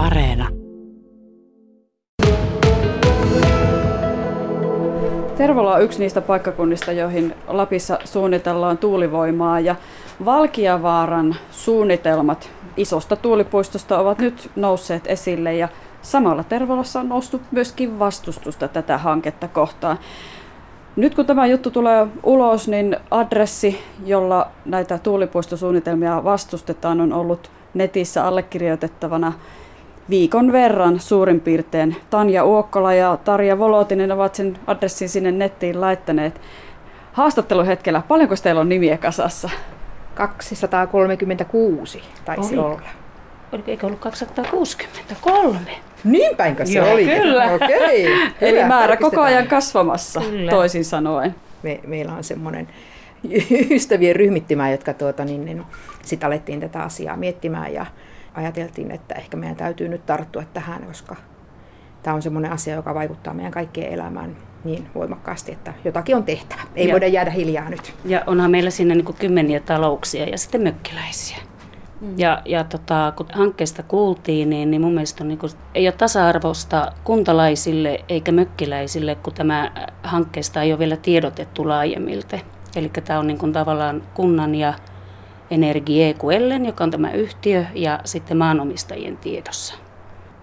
Areena. Tervola on yksi niistä paikkakunnista, joihin Lapissa suunnitellaan tuulivoimaa ja Valkiavaaran suunnitelmat isosta tuulipuistosta ovat nyt nousseet esille ja samalla Tervolassa on noussut myöskin vastustusta tätä hanketta kohtaan. Nyt kun tämä juttu tulee ulos, niin adressi, jolla näitä tuulipuistosuunnitelmia vastustetaan, on ollut netissä allekirjoitettavana viikon verran suurin piirtein. Tanja Uokkola ja Tarja Volotinen ovat sen adressin sinne nettiin laittaneet. Haastatteluhetkellä, paljonko teillä on nimiä kasassa? 236 taisi Oli. olla. Oliko, eikö ollut 263? Niin päinkö se Joo, oli? kyllä. Okei. Eli määrä koko ajan kasvamassa, Kyllä. toisin sanoen. Me, meillä on semmoinen ystävien ryhmittymä, jotka tuota, niin, niin, sit alettiin tätä asiaa miettimään ja ajateltiin, että ehkä meidän täytyy nyt tarttua tähän, koska tämä on semmoinen asia, joka vaikuttaa meidän kaikkien elämään niin voimakkaasti, että jotakin on tehtävä. Ei Ja- voida jäädä hiljaa nyt. Ja onhan meillä siinä niin kymmeniä talouksia ja sitten mökkiläisiä. Mm. Ja, ja tota, kun hankkeesta kuultiin, niin, niin mun mielestä on niin kuin, ei ole tasa-arvosta kuntalaisille eikä mökkiläisille, kun tämä hankkeesta ei ole vielä tiedotettu laajemmilta. Eli tämä on niin kuin tavallaan kunnan ja Energie QLn, joka on tämä yhtiö, ja sitten maanomistajien tiedossa.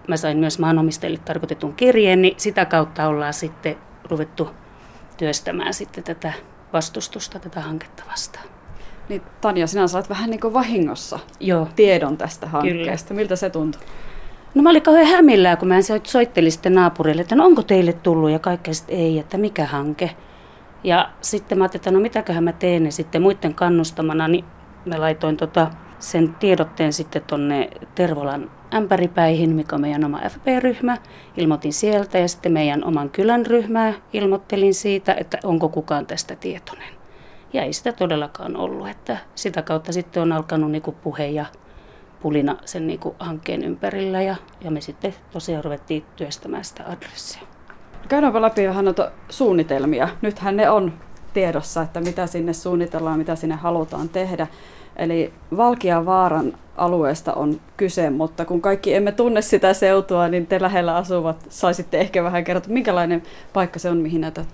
Mä sain myös maanomistajille tarkoitetun kirjeen, niin sitä kautta ollaan sitten ruvettu työstämään sitten tätä vastustusta tätä hanketta vastaan. Niin Tanja, sinä saat vähän niin kuin vahingossa Joo. tiedon tästä hankkeesta. Miltä se tuntuu? No mä olin kauhean hämillään, kun mä soit- soittelin sitten naapurille, että no onko teille tullut ja kaikkea sitten ei, että mikä hanke. Ja sitten mä ajattelin, että no mitäköhän mä teen ja sitten muiden kannustamana, niin mä laitoin tota sen tiedotteen sitten tonne Tervolan ämpäripäihin, mikä on meidän oma FP-ryhmä. Ilmoitin sieltä ja sitten meidän oman kylän ryhmää ilmoittelin siitä, että onko kukaan tästä tietoinen. Ja ei sitä todellakaan ollut, että sitä kautta sitten on alkanut niinku puhe ja pulina sen niinku hankkeen ympärillä ja, ja me sitten tosiaan ruvettiin työstämään sitä adressia. Käydäänpä läpi vähän noita suunnitelmia. Nythän ne on tiedossa, että mitä sinne suunnitellaan, mitä sinne halutaan tehdä. Eli Valkiavaaran alueesta on kyse, mutta kun kaikki emme tunne sitä seutua, niin te lähellä asuvat saisitte ehkä vähän kertoa, minkälainen paikka se on, mihin näitä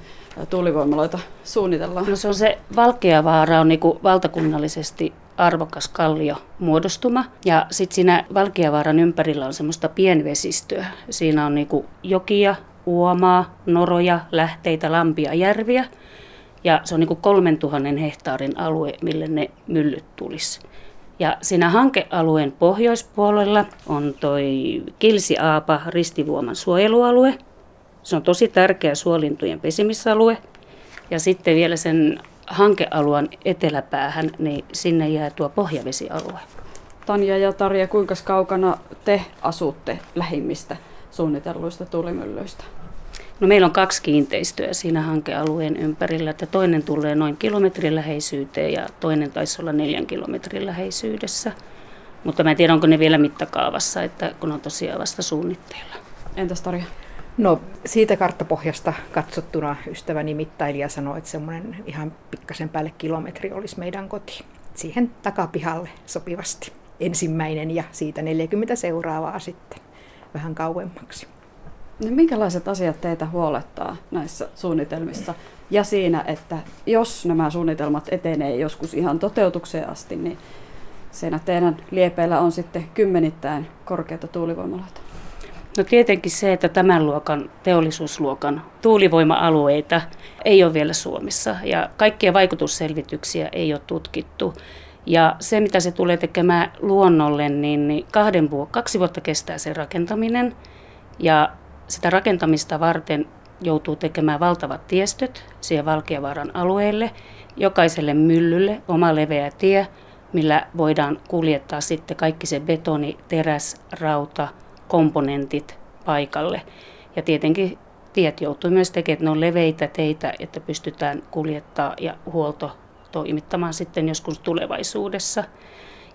tuulivoimaloita suunnitellaan. No se on se Valkeavaara on niinku valtakunnallisesti arvokas kallio muodostuma. Ja sitten siinä Valkeavaaran ympärillä on semmoista pienvesistöä. Siinä on niinku jokia, uomaa, noroja, lähteitä, lampia, järviä. Ja se on niinku 3000 hehtaarin alue, mille ne myllyt tulisi. Ja siinä hankealueen pohjoispuolella on toi Kilsiaapa ristivuoman suojelualue. Se on tosi tärkeä suolintujen pesimisalue. Ja sitten vielä sen hankealueen eteläpäähän, niin sinne jää tuo pohjavesialue. Tanja ja Tarja, kuinka kaukana te asutte lähimmistä suunnitelluista tuulimyllyistä? No meillä on kaksi kiinteistöä siinä hankealueen ympärillä, että toinen tulee noin kilometrin läheisyyteen ja toinen taisi olla neljän kilometrin läheisyydessä. Mutta mä en tiedä, onko ne vielä mittakaavassa, että kun on tosiaan vasta suunnitteilla. Entäs Tarja? No siitä karttapohjasta katsottuna ystäväni mittailija sanoi, että semmoinen ihan pikkasen päälle kilometri olisi meidän koti. Siihen takapihalle sopivasti. Ensimmäinen ja siitä 40 seuraavaa sitten vähän kauemmaksi. No, minkälaiset asiat teitä huolettaa näissä suunnitelmissa ja siinä, että jos nämä suunnitelmat etenee joskus ihan toteutukseen asti, niin siinä teidän liepeillä on sitten kymmenittäin korkeita tuulivoimaloita? No tietenkin se, että tämän luokan teollisuusluokan tuulivoima-alueita ei ole vielä Suomessa ja kaikkia vaikutusselvityksiä ei ole tutkittu. Ja se, mitä se tulee tekemään luonnolle, niin niin kahden vuo- kaksi vuotta kestää sen rakentaminen ja sitä rakentamista varten joutuu tekemään valtavat tiestöt siihen Valkeavaaran alueelle, jokaiselle myllylle oma leveä tie, millä voidaan kuljettaa sitten kaikki se betoni, teräs, rauta, komponentit paikalle. Ja tietenkin tiet joutuu myös tekemään, että ne on leveitä teitä, että pystytään kuljettaa ja huolto toimittamaan sitten joskus tulevaisuudessa.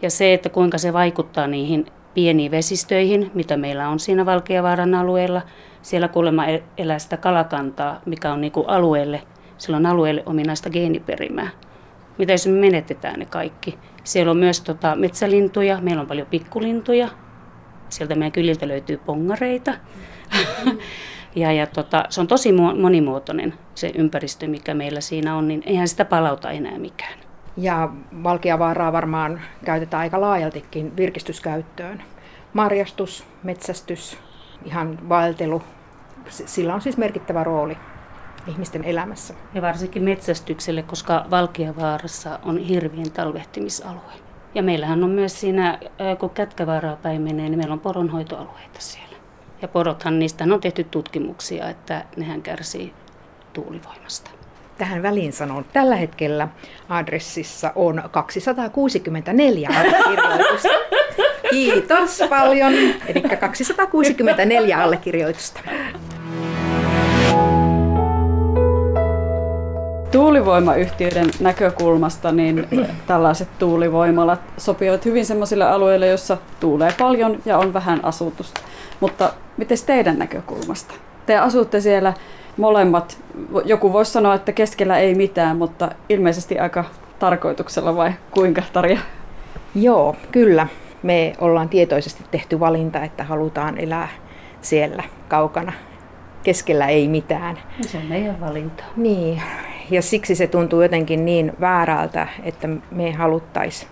Ja se, että kuinka se vaikuttaa niihin pieniin vesistöihin, mitä meillä on siinä Valkeavaaran alueella. Siellä kuulemma e- elää sitä kalakantaa, mikä on niin alueelle, sillä on alueelle ominaista geeniperimää. Mitä jos me menetetään ne kaikki? Siellä on myös tota metsälintuja, meillä on paljon pikkulintuja, Sieltä meidän kyliltä löytyy pongareita. ja, ja tota, se on tosi monimuotoinen se ympäristö, mikä meillä siinä on, niin eihän sitä palauta enää mikään. Ja Valkiavaaraa varmaan käytetään aika laajaltikin virkistyskäyttöön. Marjastus, metsästys, ihan vaeltelu, sillä on siis merkittävä rooli ihmisten elämässä. Ja varsinkin metsästykselle, koska Valkiavaarassa on hirvien talvehtimisalue. Ja meillähän on myös siinä, kun Kätkävaaraa päin menee, niin meillä on poronhoitoalueita siellä. Ja porothan, niistä on tehty tutkimuksia, että nehän kärsii tuulivoimasta. Tähän väliin sanon, tällä hetkellä adressissa on 264 allekirjoitusta. Kiitos paljon. Eli 264 allekirjoitusta. Tuulivoimayhtiöiden näkökulmasta niin tällaiset tuulivoimalat sopivat hyvin sellaisille alueille, joissa tuulee paljon ja on vähän asutusta. Mutta miten teidän näkökulmasta? Te asutte siellä molemmat, joku voisi sanoa, että keskellä ei mitään, mutta ilmeisesti aika tarkoituksella vai kuinka Tarja? Joo, kyllä. Me ollaan tietoisesti tehty valinta, että halutaan elää siellä kaukana. Keskellä ei mitään. Se on meidän valinta. Niin, ja siksi se tuntuu jotenkin niin väärältä, että me haluttaisiin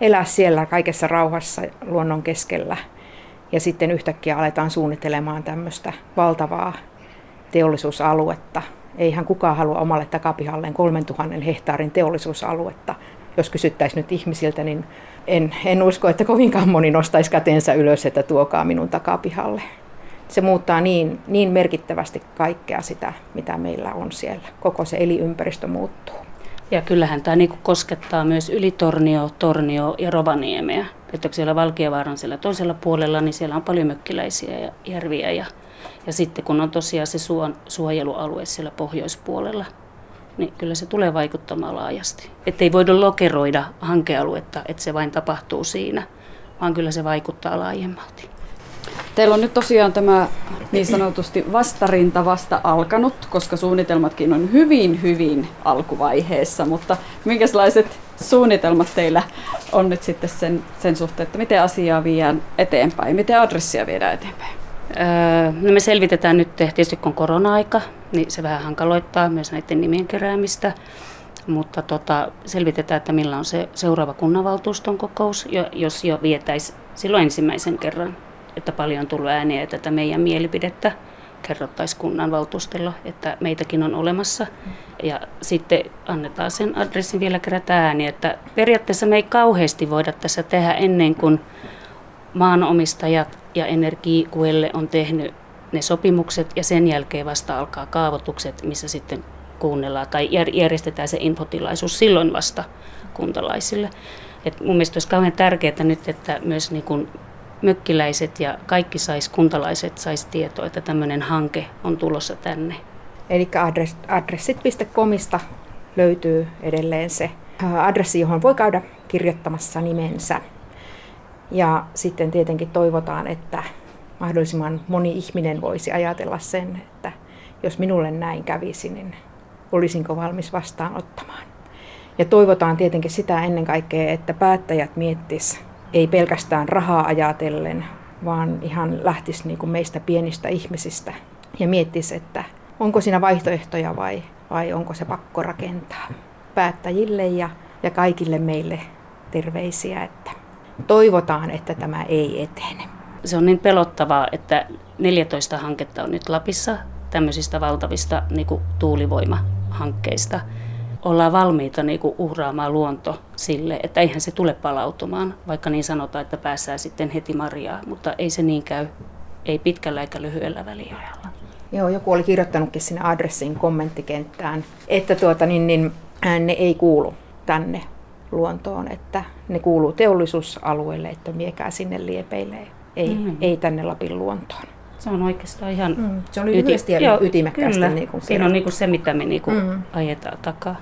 elää siellä kaikessa rauhassa luonnon keskellä. Ja sitten yhtäkkiä aletaan suunnittelemaan tämmöistä valtavaa teollisuusaluetta. Eihän kukaan halua omalle takapihalleen 3000 hehtaarin teollisuusaluetta. Jos kysyttäisiin nyt ihmisiltä, niin en, en usko, että kovinkaan moni nostaisi kätensä ylös, että tuokaa minun takapihalle se muuttaa niin, niin merkittävästi kaikkea sitä, mitä meillä on siellä. Koko se eliympäristö muuttuu. Ja kyllähän tämä niin koskettaa myös yli Tornio, Tornio ja Rovaniemeä. Että siellä Valkiavaaran siellä toisella puolella, niin siellä on paljon mökkiläisiä ja järviä. Ja, ja sitten kun on tosiaan se suojelualue siellä pohjoispuolella, niin kyllä se tulee vaikuttamaan laajasti. Että ei voida lokeroida hankealuetta, että se vain tapahtuu siinä, vaan kyllä se vaikuttaa laajemmalti. Teillä on nyt tosiaan tämä niin sanotusti vastarinta vasta alkanut, koska suunnitelmatkin on hyvin, hyvin alkuvaiheessa, mutta minkälaiset suunnitelmat teillä on nyt sitten sen, sen suhteen, että miten asiaa viedään eteenpäin, miten adressia viedään eteenpäin? Öö, no me selvitetään nyt, tietysti kun korona-aika, niin se vähän hankaloittaa myös näiden nimien keräämistä, mutta tota, selvitetään, että millä on se seuraava kunnanvaltuuston kokous, jos jo vietäisi silloin ensimmäisen kerran että paljon on tullut ääniä, että tätä meidän mielipidettä kerrottaisiin kunnanvaltuustolla, että meitäkin on olemassa. Ja sitten annetaan sen adressin vielä kerätä ääni, että periaatteessa me ei kauheasti voida tässä tehdä ennen kuin maanomistajat ja Energiikuelle on tehnyt ne sopimukset ja sen jälkeen vasta alkaa kaavoitukset, missä sitten kuunnellaan tai järjestetään se infotilaisuus silloin vasta kuntalaisille. Et mun mielestä olisi kauhean tärkeää nyt, että myös niin kuin mökkiläiset ja kaikki sais, kuntalaiset sais tietoa, että tämmöinen hanke on tulossa tänne. Eli adress, adressit.comista löytyy edelleen se adressi, johon voi käydä kirjoittamassa nimensä. Ja sitten tietenkin toivotaan, että mahdollisimman moni ihminen voisi ajatella sen, että jos minulle näin kävisi, niin olisinko valmis vastaanottamaan. Ja toivotaan tietenkin sitä ennen kaikkea, että päättäjät miettisivät ei pelkästään rahaa ajatellen, vaan ihan lähtisi niin kuin meistä pienistä ihmisistä ja miettisi, että onko siinä vaihtoehtoja vai, vai onko se pakko rakentaa. Päättäjille ja, ja kaikille meille terveisiä, että toivotaan, että tämä ei etene. Se on niin pelottavaa, että 14 hanketta on nyt Lapissa tämmöisistä valtavista niin kuin tuulivoimahankkeista ollaan valmiita niin kuin uhraamaan luonto sille, että eihän se tule palautumaan, vaikka niin sanotaan, että päässään sitten heti marjaa, mutta ei se niin käy, ei pitkällä eikä lyhyellä väliajalla. Joo, joku oli kirjoittanutkin sinne adressin kommenttikenttään, että tuota, niin, niin, ne ei kuulu tänne luontoon, että ne kuuluu teollisuusalueelle, että miekää sinne liepeille, ei, mm. ei tänne Lapin luontoon. Se on oikeastaan ihan... Mm. Se on lyhyesti ja ytimekkäästi. Niin kuin Siinä on niin kuin se, mitä me niin kuin mm. ajetaan takaa.